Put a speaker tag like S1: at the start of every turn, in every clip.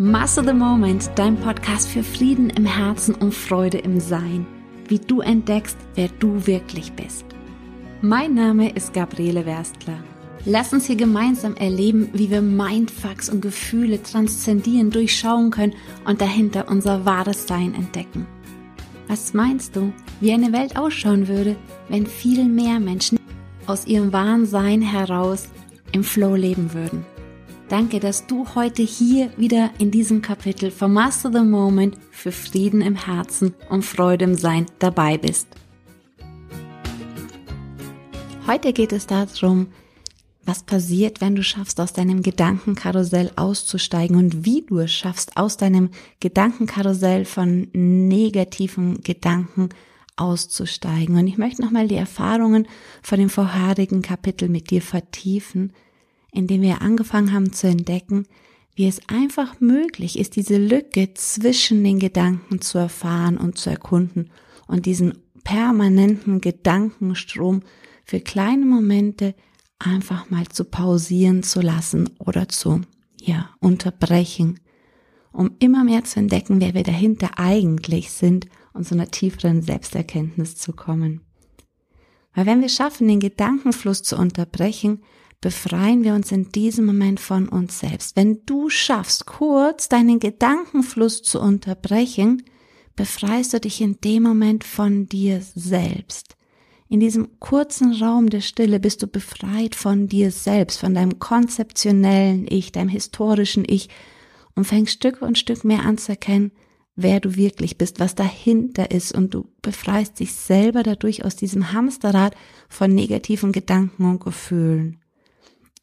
S1: Master the Moment, dein Podcast für Frieden im Herzen und Freude im Sein. Wie du entdeckst, wer du wirklich bist. Mein Name ist Gabriele Werstler. Lass uns hier gemeinsam erleben, wie wir Mindfucks und Gefühle transzendieren, durchschauen können und dahinter unser wahres Sein entdecken. Was meinst du, wie eine Welt ausschauen würde, wenn viel mehr Menschen aus ihrem wahren Sein heraus im Flow leben würden? Danke, dass du heute hier wieder in diesem Kapitel von Master the Moment für Frieden im Herzen und Freude im Sein dabei bist. Heute geht es darum, was passiert, wenn du schaffst, aus deinem Gedankenkarussell auszusteigen und wie du es schaffst, aus deinem Gedankenkarussell von negativen Gedanken auszusteigen. Und ich möchte nochmal die Erfahrungen von dem vorherigen Kapitel mit dir vertiefen, indem wir angefangen haben zu entdecken, wie es einfach möglich ist, diese Lücke zwischen den Gedanken zu erfahren und zu erkunden und diesen permanenten Gedankenstrom für kleine Momente einfach mal zu pausieren zu lassen oder zu, ja, unterbrechen, um immer mehr zu entdecken, wer wir dahinter eigentlich sind und zu einer tieferen Selbsterkenntnis zu kommen. Weil wenn wir schaffen, den Gedankenfluss zu unterbrechen, befreien wir uns in diesem Moment von uns selbst. Wenn du schaffst, kurz deinen Gedankenfluss zu unterbrechen, befreist du dich in dem Moment von dir selbst. In diesem kurzen Raum der Stille bist du befreit von dir selbst, von deinem konzeptionellen Ich, deinem historischen Ich und fängst Stück und Stück mehr an zu erkennen, wer du wirklich bist, was dahinter ist und du befreist dich selber dadurch aus diesem Hamsterrad von negativen Gedanken und Gefühlen.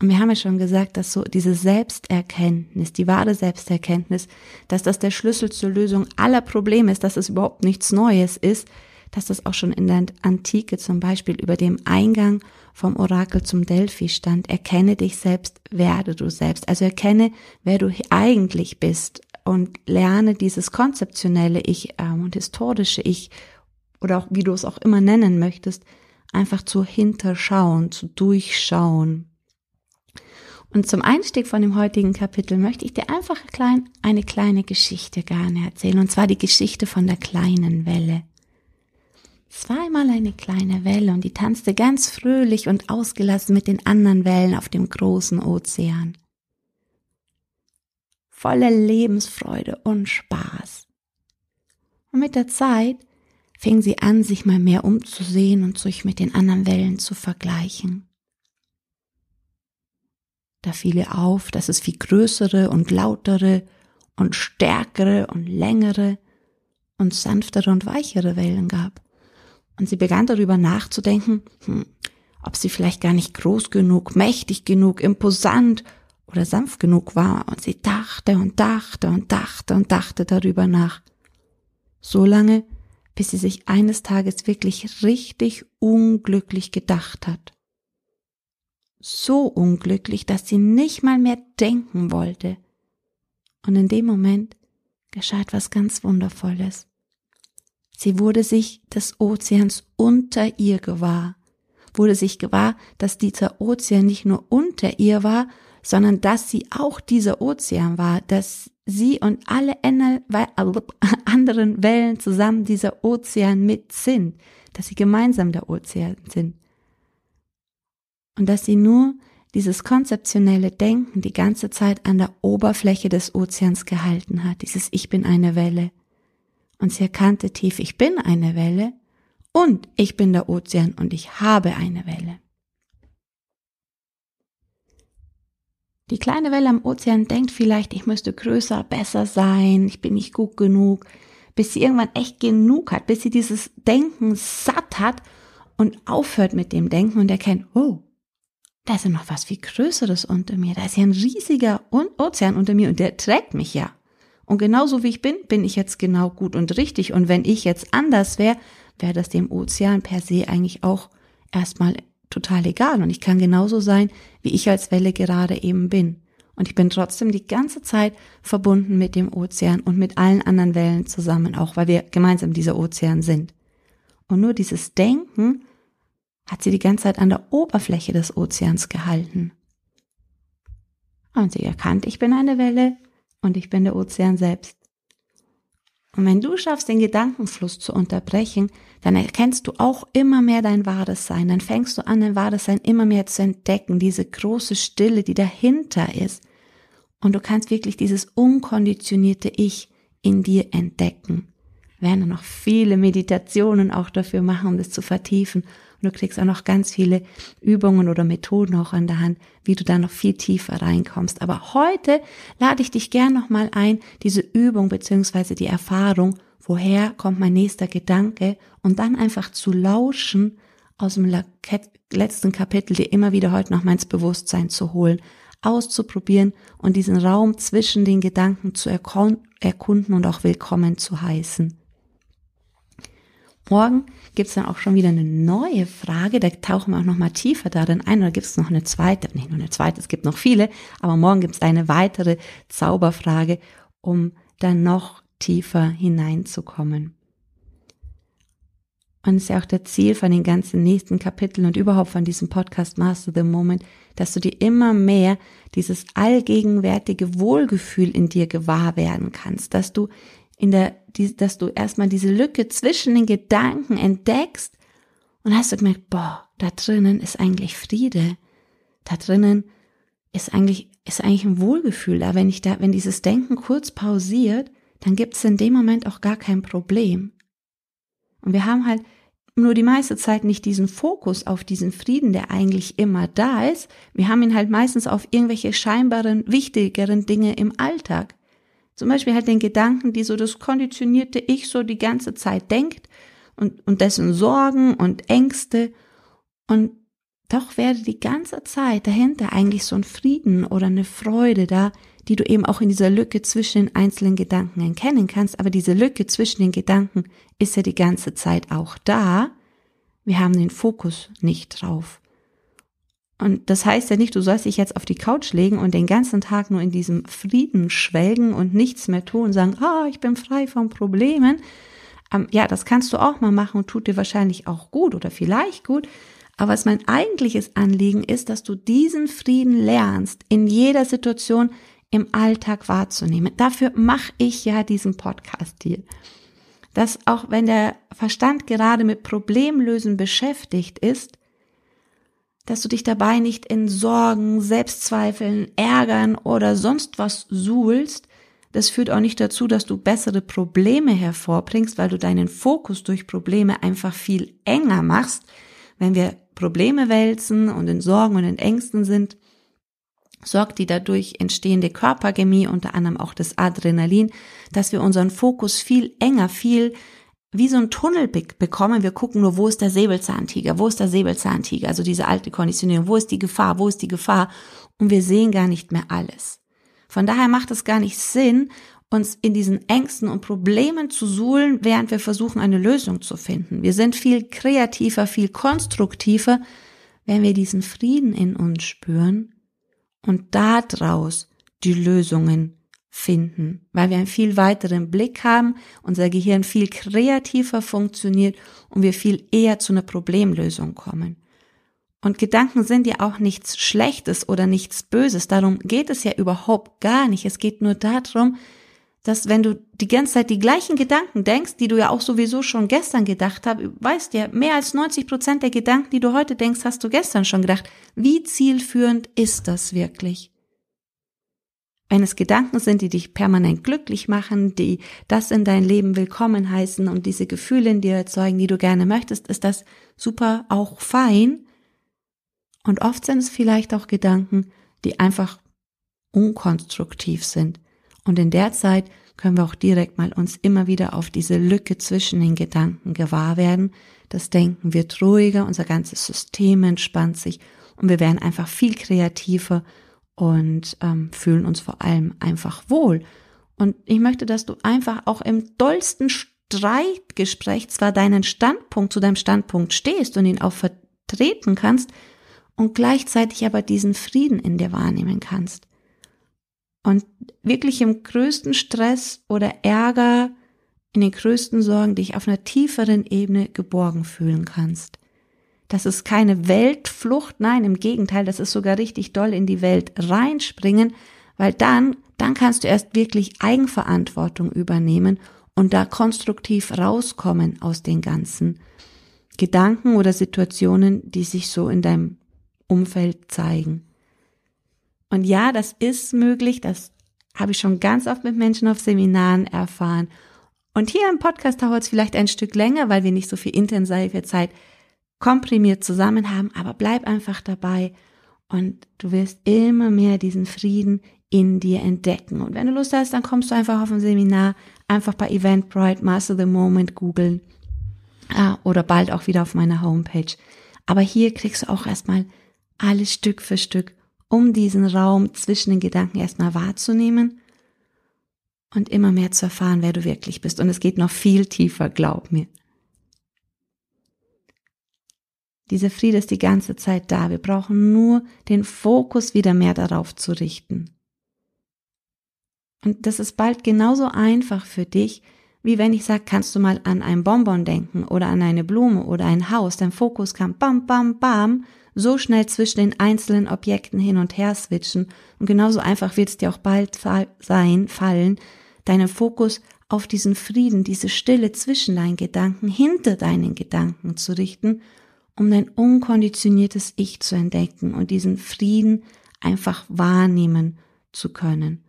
S1: Und wir haben ja schon gesagt, dass so diese Selbsterkenntnis, die wahre Selbsterkenntnis, dass das der Schlüssel zur Lösung aller Probleme ist, dass es überhaupt nichts Neues ist, dass das auch schon in der Antike zum Beispiel über dem Eingang vom Orakel zum Delphi stand. Erkenne dich selbst, werde du selbst. Also erkenne, wer du eigentlich bist und lerne dieses konzeptionelle Ich äh, und historische Ich oder auch wie du es auch immer nennen möchtest, einfach zu hinterschauen, zu durchschauen. Und zum Einstieg von dem heutigen Kapitel möchte ich dir einfach klein, eine kleine Geschichte gerne erzählen, und zwar die Geschichte von der kleinen Welle. Zweimal eine kleine Welle und die tanzte ganz fröhlich und ausgelassen mit den anderen Wellen auf dem großen Ozean. Voller Lebensfreude und Spaß. Und mit der Zeit fing sie an, sich mal mehr umzusehen und sich mit den anderen Wellen zu vergleichen. Da fiel ihr auf, dass es viel größere und lautere und stärkere und längere und sanftere und weichere Wellen gab. Und sie begann darüber nachzudenken, hm, ob sie vielleicht gar nicht groß genug, mächtig genug, imposant oder sanft genug war. Und sie dachte und dachte und dachte und dachte darüber nach. So lange, bis sie sich eines Tages wirklich richtig unglücklich gedacht hat. So unglücklich, dass sie nicht mal mehr denken wollte. Und in dem Moment geschah etwas ganz Wundervolles. Sie wurde sich des Ozeans unter ihr gewahr, wurde sich gewahr, dass dieser Ozean nicht nur unter ihr war, sondern dass sie auch dieser Ozean war, dass sie und alle anderen Wellen zusammen dieser Ozean mit sind, dass sie gemeinsam der Ozean sind. Und dass sie nur dieses konzeptionelle Denken die ganze Zeit an der Oberfläche des Ozeans gehalten hat, dieses Ich bin eine Welle und sie erkannte tief, ich bin eine Welle und ich bin der Ozean und ich habe eine Welle. Die kleine Welle am Ozean denkt vielleicht, ich müsste größer, besser sein, ich bin nicht gut genug, bis sie irgendwann echt genug hat, bis sie dieses Denken satt hat und aufhört mit dem Denken und erkennt, oh, da ist ja noch was viel Größeres unter mir, da ist ja ein riesiger Ozean unter mir und der trägt mich ja. Und genauso wie ich bin, bin ich jetzt genau gut und richtig. Und wenn ich jetzt anders wäre, wäre das dem Ozean per se eigentlich auch erstmal total egal. Und ich kann genauso sein, wie ich als Welle gerade eben bin. Und ich bin trotzdem die ganze Zeit verbunden mit dem Ozean und mit allen anderen Wellen zusammen, auch weil wir gemeinsam dieser Ozean sind. Und nur dieses Denken hat sie die ganze Zeit an der Oberfläche des Ozeans gehalten. Und sie erkannt, ich bin eine Welle, und ich bin der Ozean selbst. Und wenn du schaffst, den Gedankenfluss zu unterbrechen, dann erkennst du auch immer mehr dein wahres Sein. Dann fängst du an, dein wahres Sein immer mehr zu entdecken, diese große Stille, die dahinter ist. Und du kannst wirklich dieses unkonditionierte Ich in dir entdecken. Wir werden noch viele Meditationen auch dafür machen, um das zu vertiefen. Und du kriegst auch noch ganz viele Übungen oder Methoden auch an der Hand, wie du da noch viel tiefer reinkommst. Aber heute lade ich dich gern nochmal ein, diese Übung beziehungsweise die Erfahrung, woher kommt mein nächster Gedanke und dann einfach zu lauschen aus dem letzten Kapitel, dir immer wieder heute noch mal ins Bewusstsein zu holen, auszuprobieren und diesen Raum zwischen den Gedanken zu erkunden und auch willkommen zu heißen. Morgen gibt's dann auch schon wieder eine neue Frage, da tauchen wir auch noch mal tiefer darin ein, oder gibt's noch eine zweite, nicht nur eine zweite, es gibt noch viele, aber morgen gibt's eine weitere Zauberfrage, um dann noch tiefer hineinzukommen. Und es ist ja auch der Ziel von den ganzen nächsten Kapiteln und überhaupt von diesem Podcast Master the Moment, dass du dir immer mehr dieses allgegenwärtige Wohlgefühl in dir gewahr werden kannst, dass du in der, die, dass du erstmal diese Lücke zwischen den Gedanken entdeckst und hast du gemerkt, boah, da drinnen ist eigentlich Friede. Da drinnen ist eigentlich, ist eigentlich ein Wohlgefühl da. Wenn ich da, wenn dieses Denken kurz pausiert, dann gibt es in dem Moment auch gar kein Problem. Und wir haben halt nur die meiste Zeit nicht diesen Fokus auf diesen Frieden, der eigentlich immer da ist. Wir haben ihn halt meistens auf irgendwelche scheinbaren, wichtigeren Dinge im Alltag. Zum Beispiel halt den Gedanken, die so das konditionierte Ich so die ganze Zeit denkt und, und dessen Sorgen und Ängste. Und doch werde die ganze Zeit dahinter eigentlich so ein Frieden oder eine Freude da, die du eben auch in dieser Lücke zwischen den einzelnen Gedanken erkennen kannst. Aber diese Lücke zwischen den Gedanken ist ja die ganze Zeit auch da. Wir haben den Fokus nicht drauf. Und das heißt ja nicht, du sollst dich jetzt auf die Couch legen und den ganzen Tag nur in diesem Frieden schwelgen und nichts mehr tun und sagen, ah, oh, ich bin frei von Problemen. Ähm, ja, das kannst du auch mal machen und tut dir wahrscheinlich auch gut oder vielleicht gut. Aber was mein eigentliches Anliegen ist, dass du diesen Frieden lernst, in jeder Situation, im Alltag wahrzunehmen. Dafür mache ich ja diesen Podcast hier. Dass auch wenn der Verstand gerade mit Problemlösen beschäftigt ist, dass du dich dabei nicht in Sorgen, Selbstzweifeln, Ärgern oder sonst was suhlst, das führt auch nicht dazu, dass du bessere Probleme hervorbringst, weil du deinen Fokus durch Probleme einfach viel enger machst. Wenn wir Probleme wälzen und in Sorgen und in Ängsten sind, sorgt die dadurch entstehende Körperchemie, unter anderem auch das Adrenalin, dass wir unseren Fokus viel enger, viel wie so ein Tunnel bekommen. Wir gucken nur, wo ist der Säbelzahntiger, wo ist der Säbelzahntiger, also diese alte Konditionierung, wo ist die Gefahr, wo ist die Gefahr und wir sehen gar nicht mehr alles. Von daher macht es gar nicht Sinn, uns in diesen Ängsten und Problemen zu suhlen, während wir versuchen, eine Lösung zu finden. Wir sind viel kreativer, viel konstruktiver, wenn wir diesen Frieden in uns spüren und daraus die Lösungen finden, weil wir einen viel weiteren Blick haben, unser Gehirn viel kreativer funktioniert und wir viel eher zu einer Problemlösung kommen. Und Gedanken sind ja auch nichts Schlechtes oder nichts Böses, darum geht es ja überhaupt gar nicht. Es geht nur darum, dass wenn du die ganze Zeit die gleichen Gedanken denkst, die du ja auch sowieso schon gestern gedacht hast, weißt ja, mehr als 90 Prozent der Gedanken, die du heute denkst, hast du gestern schon gedacht. Wie zielführend ist das wirklich? Wenn es Gedanken sind, die dich permanent glücklich machen, die das in dein Leben willkommen heißen und diese Gefühle in dir erzeugen, die du gerne möchtest, ist das super auch fein. Und oft sind es vielleicht auch Gedanken, die einfach unkonstruktiv sind, und in der Zeit können wir auch direkt mal uns immer wieder auf diese Lücke zwischen den Gedanken gewahr werden. Das Denken wird ruhiger, unser ganzes System entspannt sich und wir werden einfach viel kreativer und ähm, fühlen uns vor allem einfach wohl. Und ich möchte, dass du einfach auch im dollsten Streitgespräch zwar deinen Standpunkt zu deinem Standpunkt stehst und ihn auch vertreten kannst und gleichzeitig aber diesen Frieden in dir wahrnehmen kannst und wirklich im größten Stress oder Ärger, in den größten Sorgen dich auf einer tieferen Ebene geborgen fühlen kannst. Das ist keine Weltflucht, nein, im Gegenteil, das ist sogar richtig doll in die Welt reinspringen, weil dann, dann kannst du erst wirklich Eigenverantwortung übernehmen und da konstruktiv rauskommen aus den ganzen Gedanken oder Situationen, die sich so in deinem Umfeld zeigen. Und ja, das ist möglich, das habe ich schon ganz oft mit Menschen auf Seminaren erfahren. Und hier im Podcast dauert es vielleicht ein Stück länger, weil wir nicht so viel intensive Zeit komprimiert zusammen haben, aber bleib einfach dabei und du wirst immer mehr diesen Frieden in dir entdecken. Und wenn du Lust hast, dann kommst du einfach auf ein Seminar, einfach bei Eventbrite Master the Moment googeln ah, oder bald auch wieder auf meiner Homepage. Aber hier kriegst du auch erstmal alles Stück für Stück, um diesen Raum zwischen den Gedanken erstmal wahrzunehmen und immer mehr zu erfahren, wer du wirklich bist. Und es geht noch viel tiefer, glaub mir. Dieser Friede ist die ganze Zeit da. Wir brauchen nur den Fokus wieder mehr darauf zu richten. Und das ist bald genauso einfach für dich, wie wenn ich sage, kannst du mal an ein Bonbon denken oder an eine Blume oder ein Haus. Dein Fokus kann bam, bam, bam so schnell zwischen den einzelnen Objekten hin und her switchen. Und genauso einfach wird es dir auch bald sein, fallen, deinen Fokus auf diesen Frieden, diese Stille zwischen deinen Gedanken, hinter deinen Gedanken zu richten um dein unkonditioniertes Ich zu entdecken und diesen Frieden einfach wahrnehmen zu können.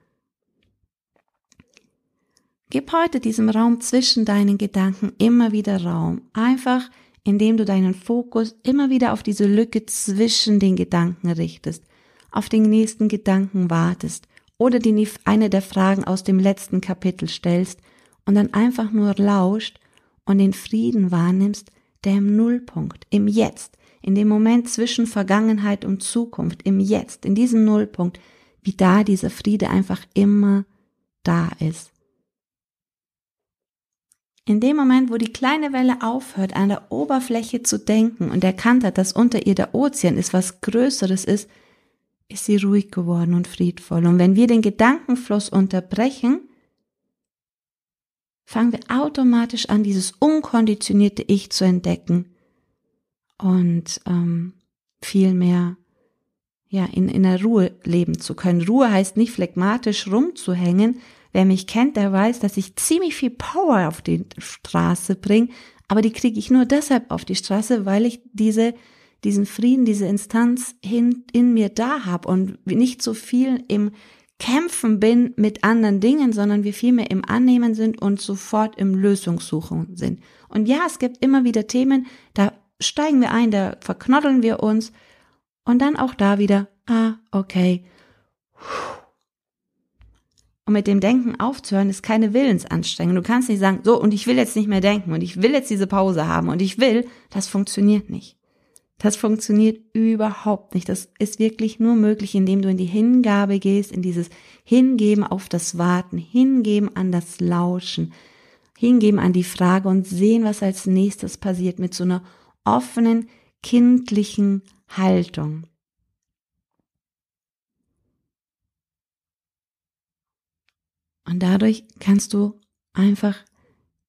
S1: Gib heute diesem Raum zwischen deinen Gedanken immer wieder Raum, einfach indem du deinen Fokus immer wieder auf diese Lücke zwischen den Gedanken richtest, auf den nächsten Gedanken wartest oder die eine der Fragen aus dem letzten Kapitel stellst und dann einfach nur lauscht und den Frieden wahrnimmst, der im Nullpunkt, im Jetzt, in dem Moment zwischen Vergangenheit und Zukunft, im Jetzt, in diesem Nullpunkt, wie da dieser Friede einfach immer da ist. In dem Moment, wo die kleine Welle aufhört, an der Oberfläche zu denken und erkannt hat, dass unter ihr der Ozean ist, was Größeres ist, ist sie ruhig geworden und friedvoll. Und wenn wir den Gedankenfluss unterbrechen, fangen wir automatisch an, dieses unkonditionierte Ich zu entdecken und ähm, viel mehr ja, in, in der Ruhe leben zu können. Ruhe heißt nicht phlegmatisch rumzuhängen. Wer mich kennt, der weiß, dass ich ziemlich viel Power auf die Straße bringe, aber die kriege ich nur deshalb auf die Straße, weil ich diese, diesen Frieden, diese Instanz hin, in mir da habe und nicht so viel im Kämpfen bin mit anderen Dingen, sondern wir vielmehr im Annehmen sind und sofort im Lösungssuchen sind. Und ja, es gibt immer wieder Themen, da steigen wir ein, da verknoddeln wir uns und dann auch da wieder, ah, okay. Und mit dem Denken aufzuhören ist keine Willensanstrengung. Du kannst nicht sagen, so, und ich will jetzt nicht mehr denken und ich will jetzt diese Pause haben und ich will, das funktioniert nicht. Das funktioniert überhaupt nicht. Das ist wirklich nur möglich, indem du in die Hingabe gehst, in dieses Hingeben auf das Warten, Hingeben an das Lauschen, Hingeben an die Frage und sehen, was als nächstes passiert mit so einer offenen, kindlichen Haltung. Und dadurch kannst du einfach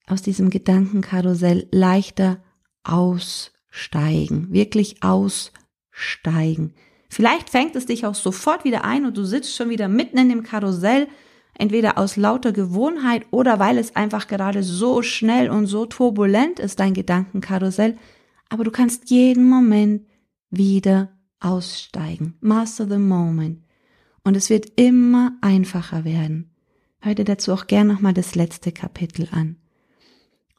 S1: aus diesem Gedankenkarussell leichter aus aussteigen, wirklich aussteigen. Vielleicht fängt es dich auch sofort wieder ein und du sitzt schon wieder mitten in dem Karussell, entweder aus lauter Gewohnheit oder weil es einfach gerade so schnell und so turbulent ist, dein Gedankenkarussell. Aber du kannst jeden Moment wieder aussteigen. Master the moment. Und es wird immer einfacher werden. Hör dir dazu auch gern nochmal das letzte Kapitel an.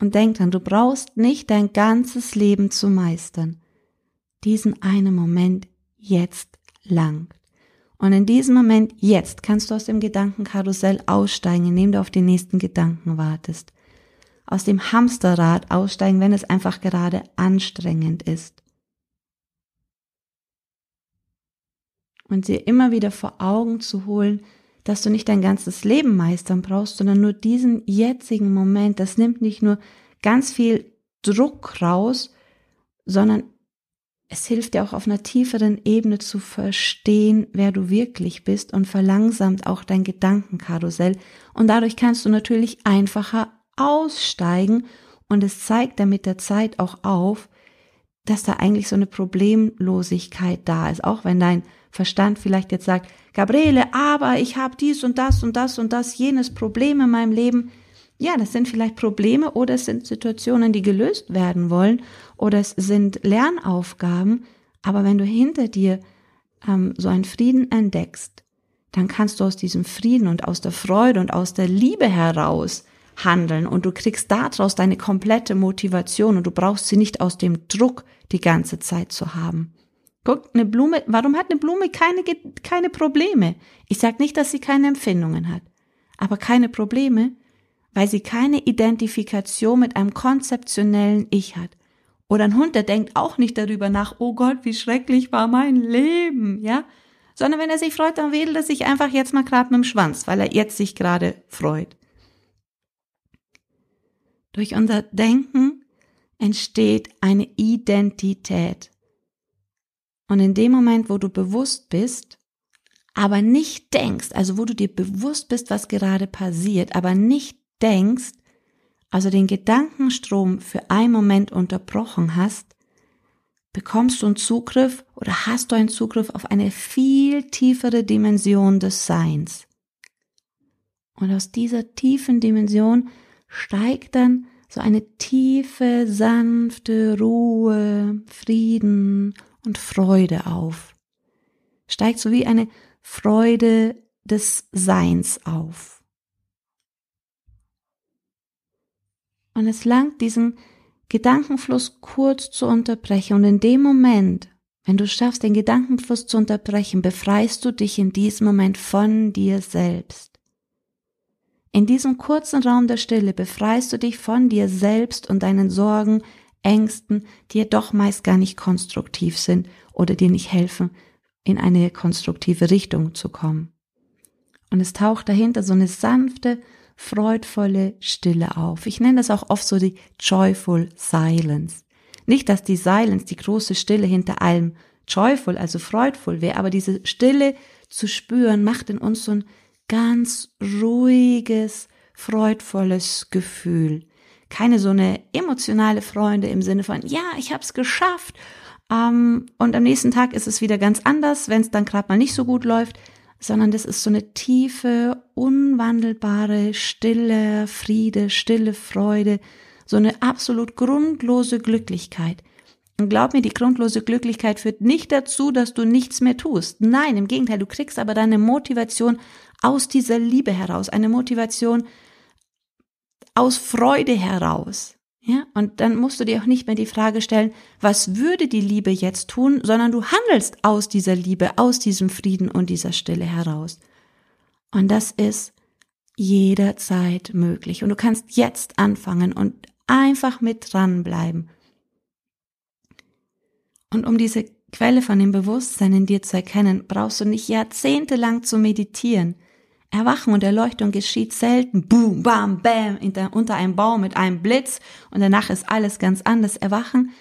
S1: Und denk dran, du brauchst nicht dein ganzes Leben zu meistern. Diesen einen Moment jetzt langt. Und in diesem Moment jetzt kannst du aus dem Gedankenkarussell aussteigen, indem du auf die nächsten Gedanken wartest. Aus dem Hamsterrad aussteigen, wenn es einfach gerade anstrengend ist. Und dir immer wieder vor Augen zu holen, dass du nicht dein ganzes Leben meistern brauchst, sondern nur diesen jetzigen Moment. Das nimmt nicht nur ganz viel Druck raus, sondern es hilft dir auch auf einer tieferen Ebene zu verstehen, wer du wirklich bist und verlangsamt auch dein Gedankenkarussell. Und dadurch kannst du natürlich einfacher aussteigen und es zeigt dann mit der Zeit auch auf, dass da eigentlich so eine Problemlosigkeit da ist. Auch wenn dein Verstand vielleicht jetzt sagt, Gabriele, aber ich habe dies und das und das und das, jenes Problem in meinem Leben. Ja, das sind vielleicht Probleme oder es sind Situationen, die gelöst werden wollen oder es sind Lernaufgaben. Aber wenn du hinter dir ähm, so einen Frieden entdeckst, dann kannst du aus diesem Frieden und aus der Freude und aus der Liebe heraus handeln und du kriegst daraus deine komplette Motivation und du brauchst sie nicht aus dem Druck die ganze Zeit zu haben. Guck, eine Blume, warum hat eine Blume keine, keine Probleme? Ich sag nicht, dass sie keine Empfindungen hat, aber keine Probleme, weil sie keine Identifikation mit einem konzeptionellen Ich hat. Oder ein Hund, der denkt auch nicht darüber nach, oh Gott, wie schrecklich war mein Leben, ja? Sondern wenn er sich freut, dann wedelt er sich einfach jetzt mal gerade mit dem Schwanz, weil er jetzt sich gerade freut. Durch unser Denken entsteht eine Identität. Und in dem Moment, wo du bewusst bist, aber nicht denkst, also wo du dir bewusst bist, was gerade passiert, aber nicht denkst, also den Gedankenstrom für einen Moment unterbrochen hast, bekommst du einen Zugriff oder hast du einen Zugriff auf eine viel tiefere Dimension des Seins. Und aus dieser tiefen Dimension steigt dann so eine tiefe, sanfte Ruhe, Frieden und Freude auf. Steigt so wie eine Freude des Seins auf. Und es langt diesen Gedankenfluss kurz zu unterbrechen und in dem Moment, wenn du schaffst, den Gedankenfluss zu unterbrechen, befreist du dich in diesem Moment von dir selbst. In diesem kurzen Raum der Stille befreist du dich von dir selbst und deinen Sorgen, Ängsten, die ja doch meist gar nicht konstruktiv sind oder dir nicht helfen, in eine konstruktive Richtung zu kommen. Und es taucht dahinter so eine sanfte, freudvolle Stille auf. Ich nenne das auch oft so die joyful silence. Nicht, dass die Silence, die große Stille hinter allem joyful, also freudvoll wäre, aber diese Stille zu spüren, macht in uns so ein ganz ruhiges, freudvolles Gefühl. Keine so eine emotionale Freude im Sinne von, ja, ich hab's geschafft. Ähm, und am nächsten Tag ist es wieder ganz anders, wenn es dann gerade mal nicht so gut läuft, sondern das ist so eine tiefe, unwandelbare, stille Friede, stille Freude, so eine absolut grundlose Glücklichkeit. Und glaub mir, die grundlose Glücklichkeit führt nicht dazu, dass du nichts mehr tust. Nein, im Gegenteil, du kriegst aber deine Motivation aus dieser Liebe heraus, eine Motivation aus Freude heraus. Ja, und dann musst du dir auch nicht mehr die Frage stellen, was würde die Liebe jetzt tun, sondern du handelst aus dieser Liebe, aus diesem Frieden und dieser Stille heraus. Und das ist jederzeit möglich. Und du kannst jetzt anfangen und einfach mit dranbleiben. Und um diese Quelle von dem Bewusstsein in dir zu erkennen, brauchst du nicht jahrzehntelang zu meditieren. Erwachen und Erleuchtung geschieht selten, boom, bam, bam, unter einem Baum mit einem Blitz. Und danach ist alles ganz anders. Erwachen,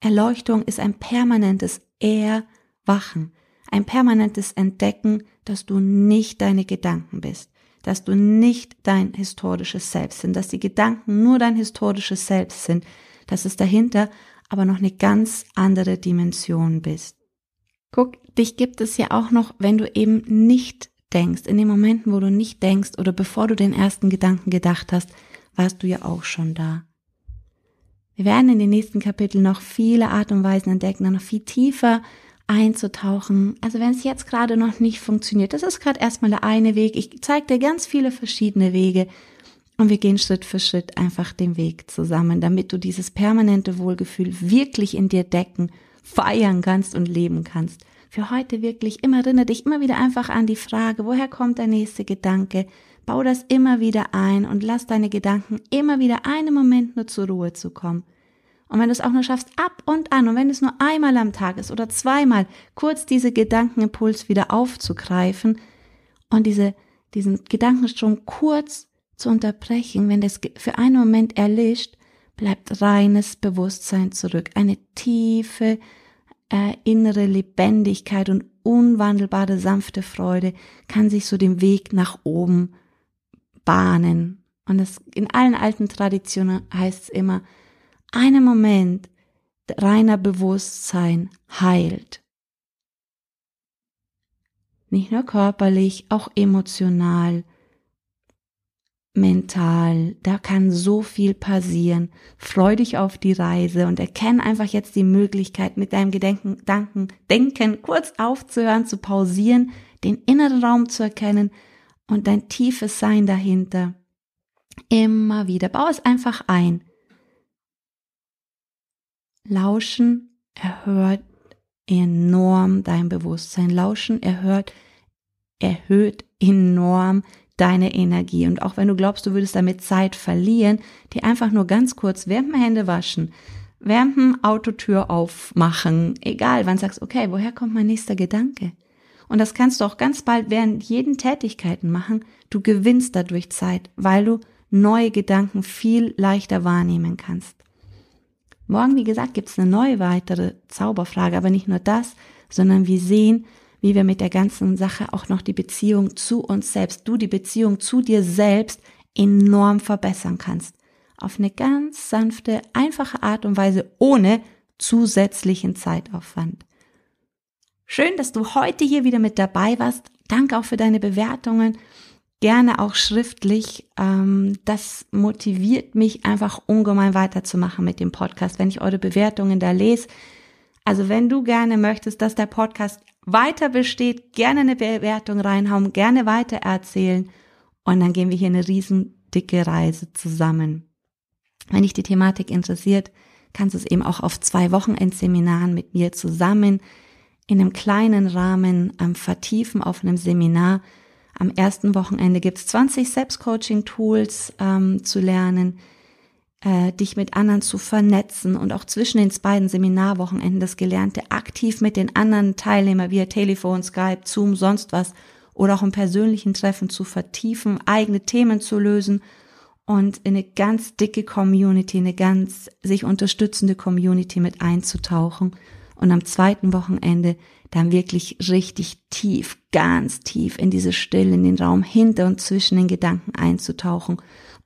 S1: Erleuchtung ist ein permanentes Erwachen, ein permanentes Entdecken, dass du nicht deine Gedanken bist, dass du nicht dein historisches Selbst sind, dass die Gedanken nur dein historisches Selbst sind, dass es dahinter aber noch eine ganz andere Dimension bist. Guck, dich gibt es ja auch noch, wenn du eben nicht denkst, in den Momenten, wo du nicht denkst oder bevor du den ersten Gedanken gedacht hast, warst du ja auch schon da. Wir werden in den nächsten Kapiteln noch viele Art und Weisen entdecken, noch viel tiefer einzutauchen. Also wenn es jetzt gerade noch nicht funktioniert, das ist gerade erstmal der eine Weg. Ich zeige dir ganz viele verschiedene Wege und wir gehen Schritt für Schritt einfach den Weg zusammen, damit du dieses permanente Wohlgefühl wirklich in dir decken, feiern kannst und leben kannst für heute wirklich immer erinnere dich immer wieder einfach an die Frage, woher kommt der nächste Gedanke? Bau das immer wieder ein und lass deine Gedanken immer wieder einen Moment nur zur Ruhe zu kommen. Und wenn du es auch nur schaffst, ab und an, und wenn es nur einmal am Tag ist oder zweimal, kurz diese Gedankenimpuls wieder aufzugreifen und diese, diesen Gedankenstrom kurz zu unterbrechen, wenn das für einen Moment erlischt, bleibt reines Bewusstsein zurück, eine tiefe, äh, innere Lebendigkeit und unwandelbare sanfte Freude kann sich so den Weg nach oben bahnen. Und das, in allen alten Traditionen heißt es immer, einen Moment reiner Bewusstsein heilt. Nicht nur körperlich, auch emotional, mental. Da kann so viel passieren. Freu dich auf die Reise und erkenn einfach jetzt die Möglichkeit, mit deinem Gedenken, Danken, Denken kurz aufzuhören, zu pausieren, den inneren Raum zu erkennen und dein tiefes Sein dahinter. Immer wieder. Bau es einfach ein. Lauschen erhöht enorm dein Bewusstsein. Lauschen erhöht, erhöht enorm deine Energie. Und auch wenn du glaubst, du würdest damit Zeit verlieren, die einfach nur ganz kurz dem Hände waschen, dem Autotür aufmachen, egal, wann sagst, okay, woher kommt mein nächster Gedanke? Und das kannst du auch ganz bald während jeden Tätigkeiten machen. Du gewinnst dadurch Zeit, weil du neue Gedanken viel leichter wahrnehmen kannst. Morgen, wie gesagt, gibt's eine neue weitere Zauberfrage, aber nicht nur das, sondern wir sehen, wie wir mit der ganzen Sache auch noch die Beziehung zu uns selbst, du die Beziehung zu dir selbst enorm verbessern kannst. Auf eine ganz sanfte, einfache Art und Weise ohne zusätzlichen Zeitaufwand. Schön, dass du heute hier wieder mit dabei warst. Danke auch für deine Bewertungen. Gerne auch schriftlich. Ähm, das motiviert mich einfach ungemein weiterzumachen mit dem Podcast, wenn ich eure Bewertungen da lese. Also wenn du gerne möchtest, dass der Podcast weiter besteht, gerne eine Bewertung reinhauen, gerne weiter erzählen und dann gehen wir hier eine riesen dicke Reise zusammen. Wenn dich die Thematik interessiert, kannst du es eben auch auf zwei Wochenendseminaren mit mir zusammen in einem kleinen Rahmen ähm, vertiefen auf einem Seminar. Am ersten Wochenende gibt's 20 Selbstcoaching-Tools ähm, zu lernen, äh, dich mit anderen zu vernetzen und auch zwischen den beiden Seminarwochenenden das Gelernte aktiv mit den anderen Teilnehmern via Telefon, Skype, Zoom, sonst was oder auch im persönlichen Treffen zu vertiefen, eigene Themen zu lösen und in eine ganz dicke Community, eine ganz sich unterstützende Community mit einzutauchen. Und am zweiten Wochenende dann wirklich richtig tief, ganz tief in diese Stille, in den Raum hinter und zwischen den Gedanken einzutauchen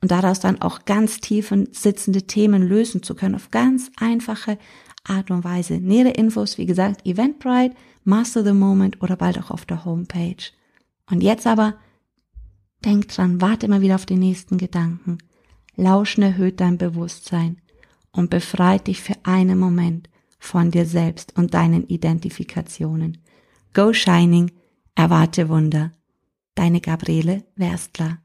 S1: und daraus dann auch ganz tief sitzende Themen lösen zu können auf ganz einfache Art und Weise. Nähere Infos, wie gesagt, Eventbrite, Master the Moment oder bald auch auf der Homepage. Und jetzt aber, denk dran, warte immer wieder auf den nächsten Gedanken. Lauschen erhöht dein Bewusstsein und befreit dich für einen Moment von dir selbst und deinen Identifikationen. Go Shining, erwarte Wunder. Deine Gabriele Werstler.